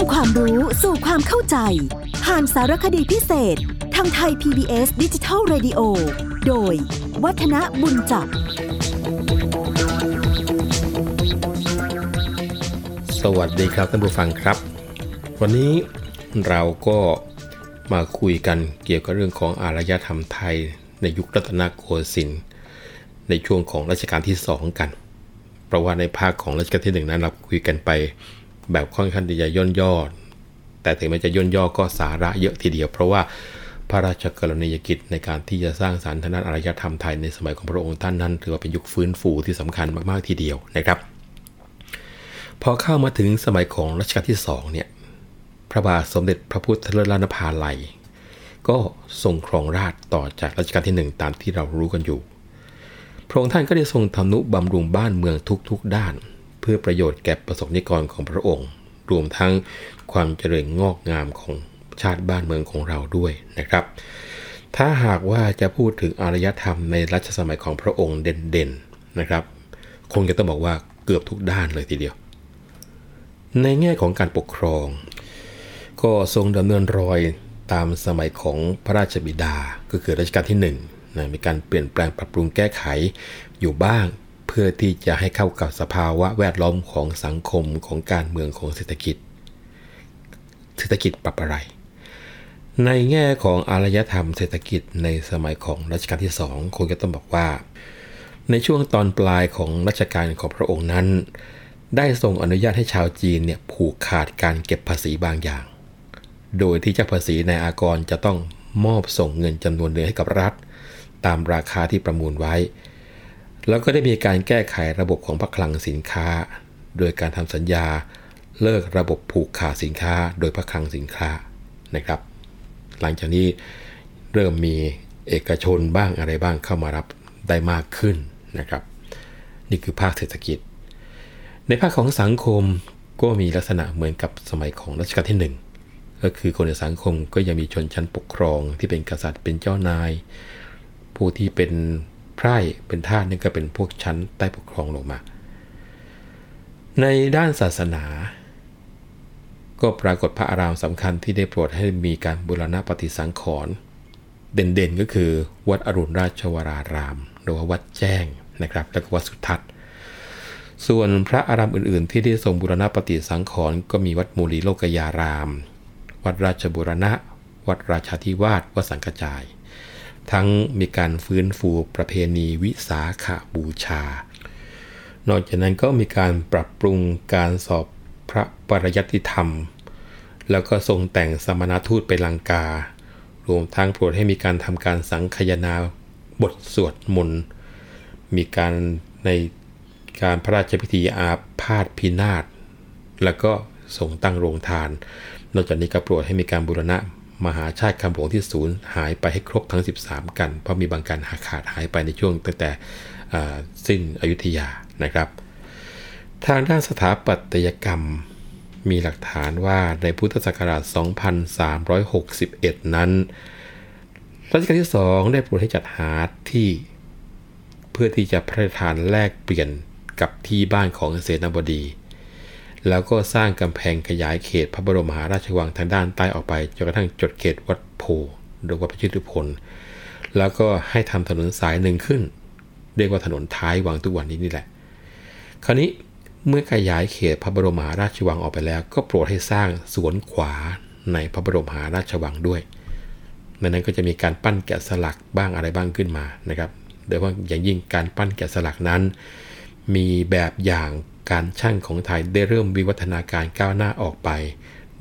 ำความรู้สู่ความเข้าใจ ผ่านสารคดีพิเศษ ทางไทย PBS ดิจิทัล Radio โดย วัฒนบุญจับ สวัสดีครับท่านผู้ฟังครับ วันนี้เราก็มาคุยกันเกี่ยวกับเรื่องของอารยธรรมไทย ในยุครัตนโกสินทร์ในช่วงของรัชกาลที่2กัน เพราะว่าในภาคของรัชกาลที่1นั้นเราคุยกันไป แบบค่อนข้างที่จะย่นย่อแต่ถึงแม้จะย่นย่อก็สาระเยอะทีเดียว เพราะว่าพระราชกรณียกิจในการที่จะสร้างสารรค์ทางด้านอารยธรรมไทยในสมัยของพระองค์ท่านนั้นถือว่าเป็นยุคฟื้นฟูที่สำคัญมากๆทีเดียวนะครับ พอเข้ามาถึงสมัยของรัชกาลที่2เนี่ยพระบาทสมเด็จพระพุทธเลิศล้านภาลัย ก็ทรงครองราชต่อจากรัชกาลที่ 1 ตามที่เรารู้กันอยู่ พระองค์ท่านก็ได้ทรงทำนุบำรุงบ้านเมืองทุกๆด้าน เพื่อประโยชน์แก่ประสบนิกรของพระองค์ รวมทั้งความเจริญงอกงามของชาติบ้านเมืองของเราด้วยนะครับ ถ้าหากว่าจะพูดถึงอารยธรรมในรัชสมัยของพระองค์เด่นๆนะครับ คงจะต้องบอกว่าเกือบทุกด้านเลยทีเดียว ในแง่ของการปกครอง ก็ทรงดำเนินรอยตามสมัยของพระราชบิดา ก็คือรัชกาลที่1นะมีการเปลี่ยนแปลงปรับปรุงแก้ไขอยู่บ้าง เพื่อที่จะให้เข้ากับสภาวะแวดล้อมของสังคมของการเมืองของเศรษฐกิจ เศรษฐกิจปรับอะไร ในแง่ของอารยธรรมเศรษฐกิจในสมัยของรัชกาลที่2คงจะต้องบอกว่า ในช่วงตอนปลายของรัชกาลของพระองค์นั้น ได้ทรงอนุญาตให้ชาวจีนเนี่ยผูกขาดการเก็บภาษีบางอย่าง โดยที่เจ้าภาษีในอากรจะต้องมอบส่งเงินจำนวนเดือนให้กับรัฐ ตามราคาที่ประมูลไว้ แล้วก็ได้มีการแก้ไขระบบของพระคลังสินค้า โดยการทำสัญญาเลิกระบบผูกขาดสินค้า โดยพระคลังสินค้านะครับ หลังจากนี้เริ่มมีเอกชนบ้างอะไรบ้างเข้ามารับได้มากขึ้นนะครับ นี่คือภาคเศรษฐกิจ ในภาคของสังคมก็มีลักษณะเหมือนกับสมัยของรัชกาลที่ 1 ก็คือคนในสังคมก็ยังมีชนชั้นปกครองที่เป็นกษัตริย์เป็นเจ้านาย ผู้ที่เป็น ไพร่เป็นทาสนี่ก็เป็นพวกชั้นใต้ปกครองลงมา ในด้านศาสนา ก็ปรากฏพระอารามสำคัญที่ได้โปรดให้มีการบูรณะปฏิสังขรณ์เด่นๆก็คือวัดอรุณราชวราราม หรือว่าวัดแจ้งนะครับแล้วก็วัดสุทัศน์ ส่วนพระอารามอื่นๆ ที่ได้ทรงบูรณะปฏิสังขรณ์ก็มีวัดมูลีโลกยาราม วัดราชบูรณะ วัดราชาธิวาสวัดสังกจาย ทั้งมีการฟื้นฟูประเพณีวิสาขาบูชา นอกจากนั้นก็มีการปรับปรุงการสอบพระปริยัติธรรม แล้วก็ทรงแต่งสมณทูตไปลังกา รวมทั้งโปรดให้มีการทำการสังคยนาบทสวดมนต์ มีการในการพระราชพิธีอาพาธพินาศ แล้วก็ทรงตั้งโรงทาน นอกจากนี้ก็โปรดให้มีการบูรณะ มหาชาติคำหลวงที่ศูนย์หายไปให้ครบทั้ง 13 กัน เพราะมีบางการหาขาดหายไปในช่วงตั้งแต่สิ้นอยุธยานะครับ ทางด้านสถาปัตยกรรมมีหลักฐานว่าในพุทธศักราช 2361 นั้นรัชกาลที่ 2 ได้โปรดให้จัดหาที่เพื่อที่จะพระราชทานแลกเปลี่ยนกับที่บ้านของเสนาบดี แล้วก็สร้างกำแพงขยายเขตพระบรมมหาราชวังทางด้านใต้ออกไปจนกระทั่งจดเขตวัดโพหรือวัดพระชิตพลแล้วก็ให้ทำถนนสายหนึ่งขึ้น เรียกว่าถนนท้ายวังทุกวันนี้นี่แหละ คราวนี้เมื่อขยายเขตพระบรมมหาราชวังออกไปแล้ว ก็โปรดให้สร้างสวนขวาในพระบรมมหาราชวังด้วยดังนั้นก็จะมีการปั้นแกะสลักบ้างอะไรบ้างขึ้นมานะครับโดยเฉพาอย่างยิ่งการปั้นแกะสลักนั้น มีแบบอย่าง การช่างของไทยได้เริ่มวิวัฒนาการก้าวหน้าออกไป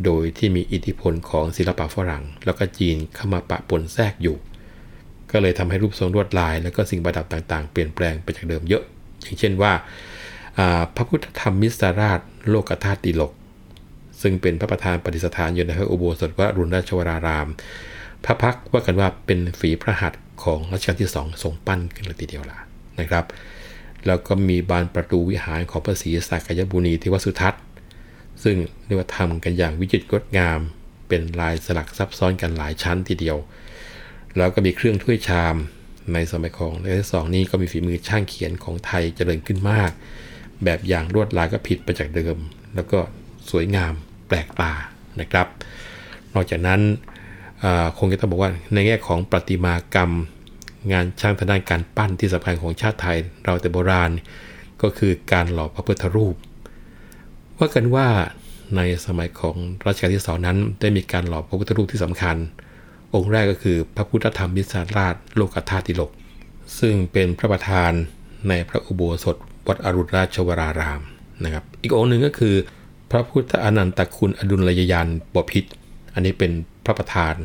โดยที่มีอิทธิพลของศิลปะฝรั่ง แล้วก็จีนเข้ามาปะปนแทรกอยู่ ก็เลยทำให้รูปทรงลวดลาย แล้วก็สิ่งประดับต่างๆ เปลี่ยนแปลงไปจากเดิมเยอะ อย่างเช่นว่าพระพุทธธรรมมิสราช โลกธาตุติลก ซึ่งเป็นพระประธานปฏิสถานอยู่ในพระอุโบสถวัดรุณราชวราราม พระพักว่ากันว่าเป็นฝีพระหัตถ์ของรัชกาลที่สองทรงปั้นขึ้นเลยทีเดียวล่ะนะครับ แล้วก็มีบานประตูวิหารของพระศรีสักยบุนีที่วัดสุทัศน์ ซึ่งเรียกว่าทำกันอย่างวิจิตรงดงาม เป็นลายสลักซับซ้อนกันหลายชั้นทีเดียว แล้วก็มีเครื่องถ้วยชามในสมัยของรัชกาลที่สองนี้ก็มีฝีมือช่างเขียนของไทยเจริญขึ้นมาก แบบอย่างลวดลายก็ผิดไปจากเดิม แล้วก็สวยงามแปลกตานะครับ นอกจากนั้นคงจะต้องบอกว่าในแง่ของประติมากรรม งานช่างทางด้านการปั้นที่สำคัญของชาติไทยเราแต่โบราณ ก็คือการหล่อพระพุทธรูป ว่ากันว่าในสมัยของรัชกาลที่สองนั้น ได้มีการหล่อพระพุทธรูปที่สำคัญ องค์แรกก็คือพระพุทธธรรมมิสาราชโลกธาตุติโลก ซึ่งเป็นพระประธานในพระอุโบสถวัดอรุณราชวรารามนะครับ อีกองค์หนึ่งก็คือ พระพุทธอนันตคุณอดุลยยานบพิษอันนี้เป็นพระประธาน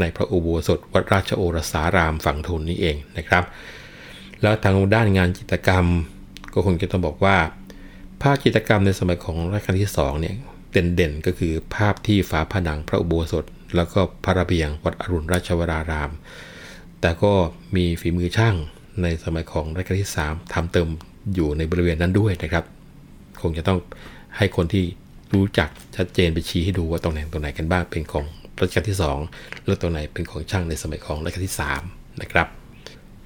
ในพระอุโบสถวัดราชโอรสารามฝั่งทนนี้เองนะครับ แล้วทางด้านงานจิตรกรรมก็คงจะต้องบอกว่า ภาพจิตรกรรมในสมัยของรัชกาลที่2เนี่ยเด่นๆก็คือภาพที่ฝาผนังพระอุโบสถ แล้วก็พระระเบียงวัดอรุณราชวราราม แต่ก็มีฝีมือช่างในสมัยของรัชกาลที่ 3ทำเติมอยู่ในบริเวณนั้นด้วยนะครับ คงจะต้องให้คนที่รู้จักชัดเจนไปชี้ให้ดูว่าตรงไหนตรงไหนกันบ้างเป็นของ รัชกาลที่ 2 แล้วตรงไหนเป็นของช่างในสมัยของรัชกาลที่ 3 นะครับ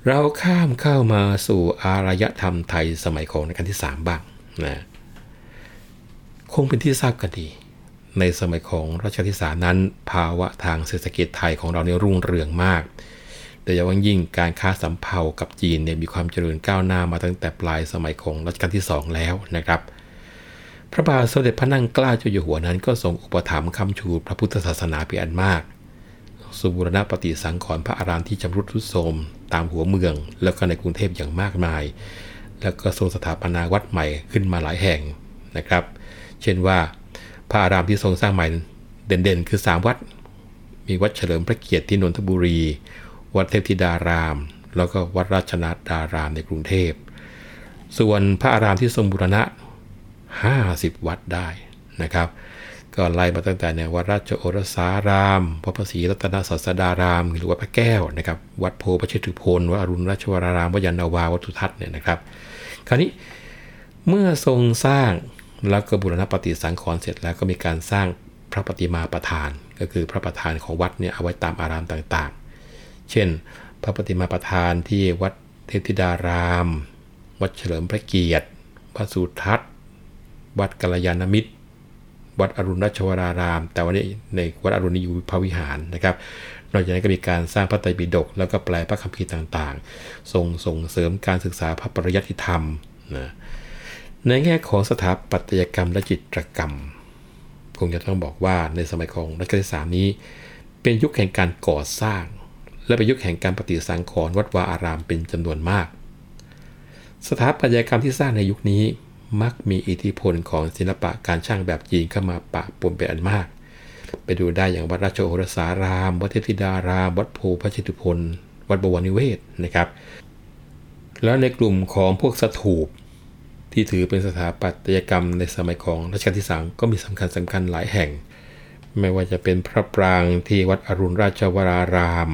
เราข้ามเข้ามาสู่อารยธรรมไทยสมัยของรัชกาลที่ 3 บ้างนะคงเป็นที่ทราบกันดี ในสมัยของรัชกาลที่สานั้น ภาวะทางเศรษฐกิจไทยของเราเนี่ยรุ่งเรืองมากโดยเฉพาะยิ่งการค้าสัมเภากับจีนเนี่ยมีความเจริญก้าวหน้ามาตั้งแต่ปลายสมัยของรัชกาลที่ 2 แล้วนะครับ พระบาทสมเด็จพระนั่งเกล้าเจ้าอยู่หัวนั้นก็ทรงอุปถัมภ์คำชูพระพุทธศาสนาเป็นอันมากสุบูรณปฏิสังขรณ์พระอารามที่จำรุดทุดโทรมตามหัวเมือง แล้วก็ในกรุงเทพอย่างมากมาย แล้วก็ทรงสถาปนาวัดใหม่ขึ้นมาหลายแห่งนะครับ เช่นว่าพระอารามที่ทรงสร้างใหม่เด่นๆ คือ 3 วัด มีวัดเฉลิมพระเกียรติที่นนทบุรี วัดเทพธิดาราม แล้วก็วัดราชนาดารามในกรุงเทพ ส่วนพระอารามที่ทรงบูรณะ 50 วัดได้นะครับ ก็ไล่มาตั้งแต่เนี่ยวัดราชโอรสารามวัดพระศรีรัตนศาสดาราม หรือวัดพระแก้วนะครับ วัดโพประเชตุพลวัดอรุณราชวราราม วัดยันนาวาวัดทุทัศน์เนี่ยนะครับ คราวนี้เมื่อทรงสร้างแล้วก็บูรณปฏิสังขรณ์เสร็จแล้วก็มีการสร้างพระปฏิมาประธาน ก็คือพระประธานของวัดเนี่ยเอาไว้ตามอารามต่างๆ เช่น พระปฏิมาประธานที่วัดเทพธิดาราม วัดเฉลิมพระเกียรติ วัดสุทัศน์ วัดกัลยาณมิตร วัดอรุณราชวราราม แต่วันนี้ในวัดอรุณนี่อยู่พระวิหารนะครับนอกจากนั้นก็มีการสร้างพระไตรปิฎกแล้วก็แปลพระคัมภีร์ต่างๆ ส่งส่งเสริมการศึกษาพระปริยัติธรรมนะในแง่ของสถาปัตยกรรมและจิตรกรรม คงจะต้องบอกว่าในสมัยของรัชกาลที่สามนี้ เป็นยุคแห่งการก่อสร้าง และเป็นยุคแห่งการปฏิสังขรณ์วัดวาอารามเป็นจำนวนมาก สถาปัตยกรรมที่สร้างในยุคนี้ มักมีอิทธิพลของศิลปะการช่างแบบจีนเข้ามาปะปนเป็นอันมาก ไปดูได้อย่างวัดราชโอรสาราม วัดเทพธิดาราม วัดโพพระชิตุพล วัดบวรนิเวศนะครับ แล้วในกลุ่มของพวกสถูปที่ถือเป็นสถาปัตยกรรมในสมัยของรัชกาลที่สามก็มีสำคัญสำคัญหลายแห่ง ไม่ว่าจะเป็นพระปรางที่วัดอรุณราชวราราม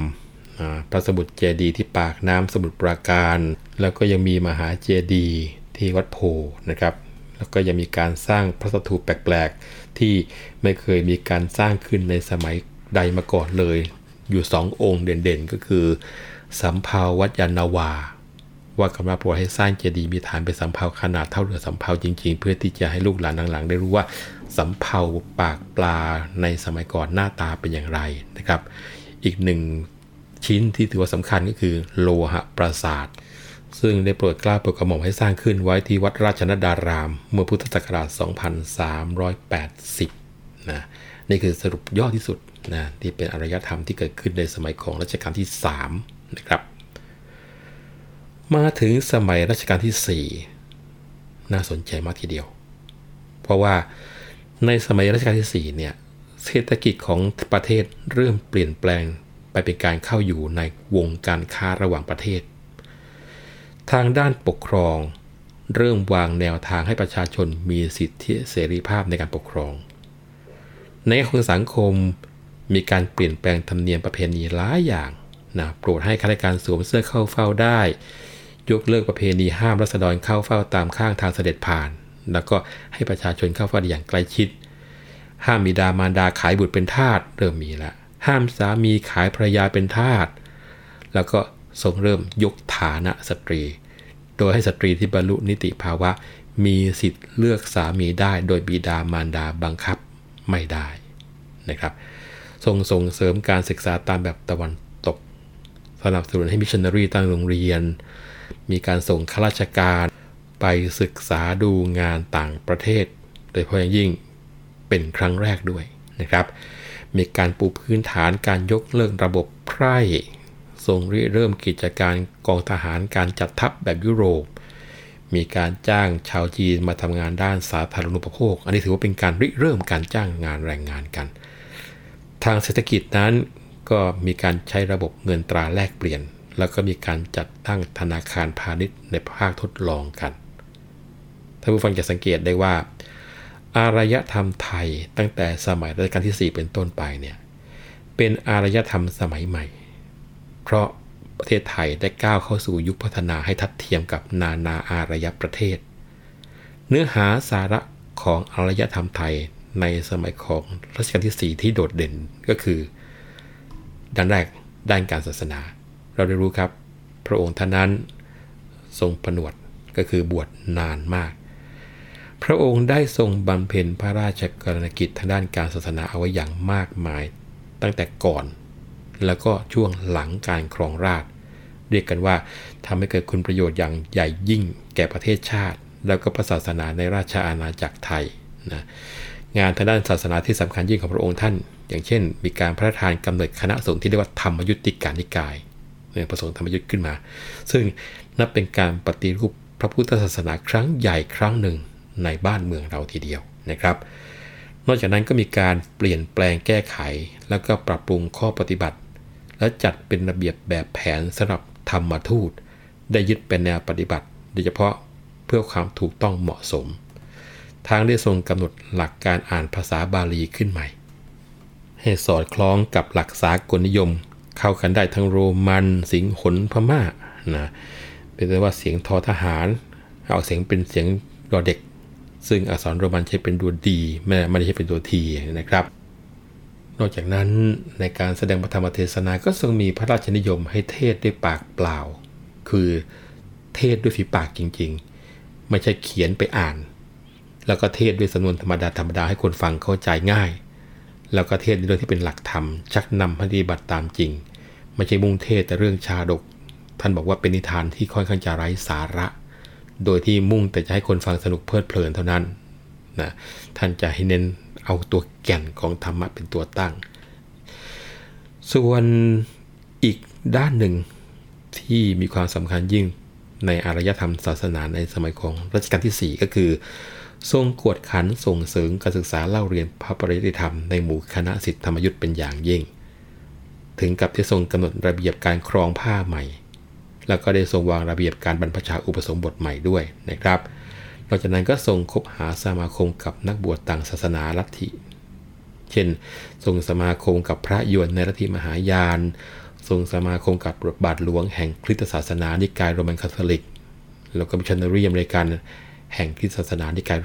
พระสมุทรเจดีย์ที่ปากน้ำสมุทรปราการ แล้วก็ยังมีมหาเจดีย์ ที่วัดโพนะครับ แล้วก็ยังมีการสร้างพระสถูปแปลกๆ ที่ไม่เคยมีการสร้างขึ้นในสมัยใดมาก่อนเลย อยู่สององค์เด่นๆ ก็คือ สัมภาวัดยานาวา ว่ากันว่าโปรดให้สร้างเจดีย์มีฐานเป็นสำเภาขนาดเท่าเรือสำเภาจริงๆ เพื่อที่จะให้ลูกหลานหลังๆ ได้รู้ว่าสำเภาปากปลาในสมัยก่อนหน้าตาเป็นอย่างไรนะครับ อีกหนึ่งชิ้นที่ถือว่าสำคัญก็คือโลหะปราสาท ซึ่งได้โปรดกล้าโปรดกระหม่อมให้สร้างขึ้นไว้ที่วัดราชนดาราม เมื่อพุทธศักราช 2380 นะ นี่คือสรุปย่อที่สุดนะที่เป็นอารยธรรมที่เกิดขึ้นในสมัยของรัชกาลที่ 3 นะครับ มาถึงสมัยรัชกาลที่ 4 น่าสนใจมากทีเดียว เพราะว่าในสมัยรัชกาลที่ 4 เนี่ยเศรษฐกิจของประเทศเริ่มเปลี่ยนแปลงไปเป็นการเข้าอยู่ในวงการค้าระหว่างประเทศ ทางด้านปกครอง เริ่มวางแนวทางให้ประชาชนมีสิทธิเสรีภาพในการปกครอง ในของสังคมมีการเปลี่ยนแปลงธรรมเนียมประเพณีหลายอย่างนะโปรดให้ข้าราชการสวมเสื้อเข้าเฝ้าได้ ยกเลิกประเพณีห้ามรัษฎรเข้าเฝ้าตามข้างทางเสด็จผ่าน แล้วก็ให้ประชาชนเข้าเฝ้าอย่างใกล้ชิด ห้ามมีดามารดาขายบุตรเป็นทาสเริ่มมีละห้ามสามีขายภรรยาเป็นทาสแล้วก็ทรงเริ่มยก ฐานะสตรี โดยให้สตรีที่บรรลุนิติภาวะ มีสิทธิ์เลือกสามีได้ โดยบิดามารดาบังคับไม่ได้นะครับทรงส่งเสริมการศึกษาตามแบบตะวันตก สนับสนุนให้มิชชันนารีตั้งโรงเรียน มีการส่งข้าราชการไปศึกษาดูงานต่างประเทศ โดยเฉพาะอย่างยิ่งเป็นครั้งแรกด้วยนะครับ มีการปูพื้นฐานการยกเลิกระบบไพร่ ทรงริเริ่มกิจการกองทหารการจัดทัพแบบยุโรป มีการจ้างชาวจีนมาทำงานด้านสาธารณูปโภค อันนี้ถือว่าเป็นการริเริ่มการจ้างงานแรงงานกัน ทางเศรษฐกิจนั้นก็มีการใช้ระบบเงินตราแลกเปลี่ยน แล้วก็มีการจัดตั้งธนาคารพาณิชย์ในภาคทดลองกันท่านผู้ฟังจะสังเกตได้ว่า อารยธรรมไทยตั้งแต่สมัยรัชกาลที่ 4 เป็นต้นไปเนี่ยเป็นอารยธรรมสมัยใหม่ เพราะประเทศไทยได้ก้าวเข้าสู่ยุคพัฒนาให้ทัดเทียมกับนานาอารยประเทศ เนื้อหาสาระของอารยธรรมไทยในสมัยของรัชกาลที่ 4 ที่โดดเด่นก็คือด้านแรกด้านการศาสนา เราได้รู้ครับ พระองค์ท่านนั้นทรงผนวดก็คือบวชนานมาก พระองค์ได้ทรงบำเพ็ญพระราชกรณกิจทางด้านการศาสนาเอาไว้อย่างมากมาย ตั้งแต่ก่อน แล้วก็ช่วงหลังการครองราชเรียกกันว่าทำให้เกิดคุณประโยชน์อย่างใหญ่ยิ่งแก่ประเทศชาติ แล้วก็ศาสนาในราชอาณาจักรไทยนะงานทางด้านศาสนาที่สำคัญยิ่งของพระองค์ท่าน อย่างเช่น มีการพระราชทานกำเนิดคณะสงฆ์ที่เรียกว่าธรรมยุติการนิกายเนี่ยประสงค์ธรรมยุติขึ้นมา ซึ่งนับเป็นการปฏิรูปพระพุทธศาสนาครั้งใหญ่ครั้งหนึ่งในบ้านเมืองเราทีเดียวนะครับ นอกจากนั้นก็มีการเปลี่ยนแปลงแก้ไข แล้วก็ปรับปรุงข้อปฏิบัติ และจัดเป็นระเบียบแบบแผนสำหรับธรรมทูต ได้ยึดเป็นแนวปฏิบัติ โดยเฉพาะเพื่อความถูกต้องเหมาะสม ทางได้ทรงกำหนดหลักการอ่านภาษาบาลีขึ้นใหม่ ให้สอดคล้องกับหลักสากลนิยม เข้ากันได้ทั้งโรมัน สิงหนพม่านะเป็นว่าเสียงทอทหารเอาเสียงเป็นเสียงดอเด็ก ซึ่งอักษรโรมันใช้เป็นตัวดีไม่ไม่ได้ใช้เป็นตัวทีนะครับ นอกจากนั้นในการแสดงพระธรรมเทศนาก็ทรงมีพระราชนิยมให้เทศด้วยปากเปล่า คือเทศด้วยฝีปากจริงๆ ไม่ใช่เขียนไปอ่าน แล้วก็เทศด้วยสำนวนธรรมดาธรรมดาให้คนฟังเข้าใจง่าย แล้วก็เทศในเรื่องที่เป็นหลักธรรม ชักนำปฏิบัติตามจริง ไม่ใช่มุ่งเทศแต่เรื่องชาดก ท่านบอกว่าเป็นนิทานที่ค่อนข้างจะไร้สาระ โดยที่มุ่งแต่จะให้คนฟังสนุกเพลิดเพลินเท่านั้นนะท่านจะให้เน้น เอาตัวแก่นของธรรมะเป็นตัวตั้ง ส่วนอีกด้านหนึ่งที่มีความสำคัญยิ่งในอารยธรรมศาสนาในสมัยของรัชกาลที่ 4 ก็คือ ทรงกวดขันส่งเสริมการศึกษาเล่าเรียนพระปริยติธรรมในหมู่คณะสิทธิธรรมยุทธ์เป็นอย่างยิ่ง ถึงกับที่ทรงกำหนดระเบียบการครองผ้าใหม่ แล้วก็ได้ทรงวางระเบียบการบรรพชาอุปสมบทใหม่ด้วยนะครับ นอกจากนั้นก็ทรงคบหาสมาคมกับนักบวชต่างศาสนาลัทธิ เช่น ทรงสมาคมกับพระยวนในลัทธิมหายาน ทรงสมาคมกับบาทหลวงแห่งคริสตศาสนานิกายโรมันคาทอลิก แล้วก็มิชชันนารีอเมริกันแห่งคริสตศาสนานิกาย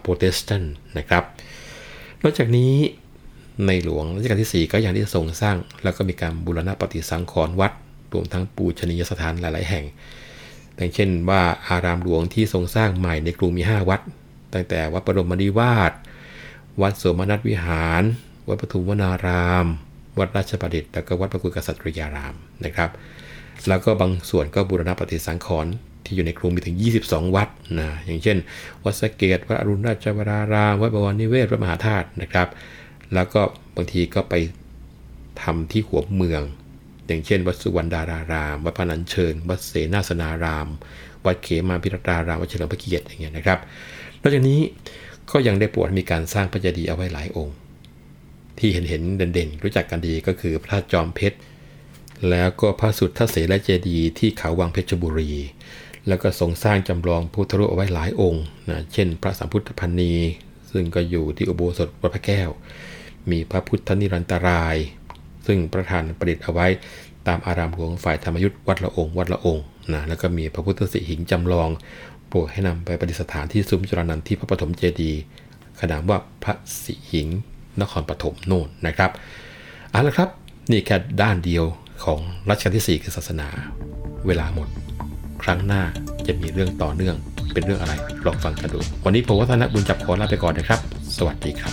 โปรเตสแตนต์นะครับ นอกจากนี้ในหลวงรัชกาลที่ 4 ก็ย่างที่ทรงสร้าง แล้วก็มีการบูรณะปฏิสังขรณ์วัด รวมทั้งปูชนียสถานหลาย ๆ แห่ง อย่างเช่นว่าอารามหลวงที่ทรงสร้างใหม่ในกรุงมี 5 วัด ตั้งแต่วัดปรมนิวาสวัดสมนัตวิหาร วัดปทุมวนาราม วัดราชประดิษฐ์แล้วก็วัดพระกุกษัตริยารามนะครับ แล้วก็บางส่วนก็บูรณะปฏิสังขรณ์ที่อยู่ในกรุงมีถึง 22 วัดนะอย่างเช่น วัดสะเกตวัดอรุณราชวราราม วัดบวรนิเวศวัดมหาธาตุนะครับ แล้วก็บางทีก็ไปทำที่หัวเมือง อย่างเช่น วัดสุวรรณดาราราม วัดพนัญเชิญวัดเสนาสนาราม วัดเขมาพิรตาราม วัดเฉลิมพระเกียรติอย่างเงี้ยนะครับ นอกจากนี้ก็ยังได้โปรดมีการสร้างพระเจดีย์เอาไว้หลายองค์ ที่เห็นเห็นเด่นๆ รู้จักกันดีก็คือพระจอมเพชร แล้วก็พระสุทธเสนาเจดีย์ที่เขาวังเพชรบุรี แล้วก็ทรงสร้างจำลองพุทธรูปเอาไว้หลายองค์นะเช่น พระสัมพุทธพันนีซึ่งก็อยู่ที่อุโบสถวัดพระแก้ว มีพระพุทธนิรันตราย ซึ่งประธานประดิษฐ์เอาไว้ตามอารามหลวงฝ่ายธรรมยุทธ์วัดละองค์วัดละองค์นะแล้วก็มีพระพุทธสิหิงจำลองโปรดให้นำไปประดิษฐานที่ซุ้มจุลนันที่พระปฐมเจดีย์ขนามว่าพระสิหิงนครปฐมโน่นนะครับเอาละครับนี่แค่ด้านเดียวของรัชกาลที่ 4 คือศาสนา เวลาหมด ครั้งหน้าจะมีเรื่องต่อเนื่องเป็นเรื่องอะไรลองฟังกันดู วันนี้ผมวัฒนบุญจับขอลาไปก่อนนะครับ สวัสดีครับ